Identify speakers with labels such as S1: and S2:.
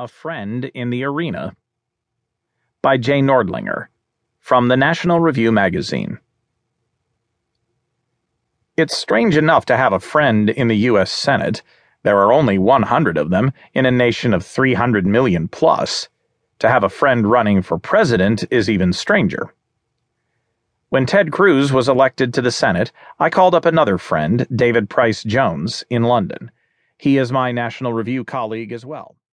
S1: A Friend in the Arena by Jay Nordlinger from the National Review magazine. It's strange enough to have a friend in the U.S. Senate. There are only 100 of them in a nation of 300 million plus. To have a friend running for president is even stranger. When Ted Cruz was elected to the Senate, I called up another friend, David Pryce-Jones, in London. He is my National Review colleague as well.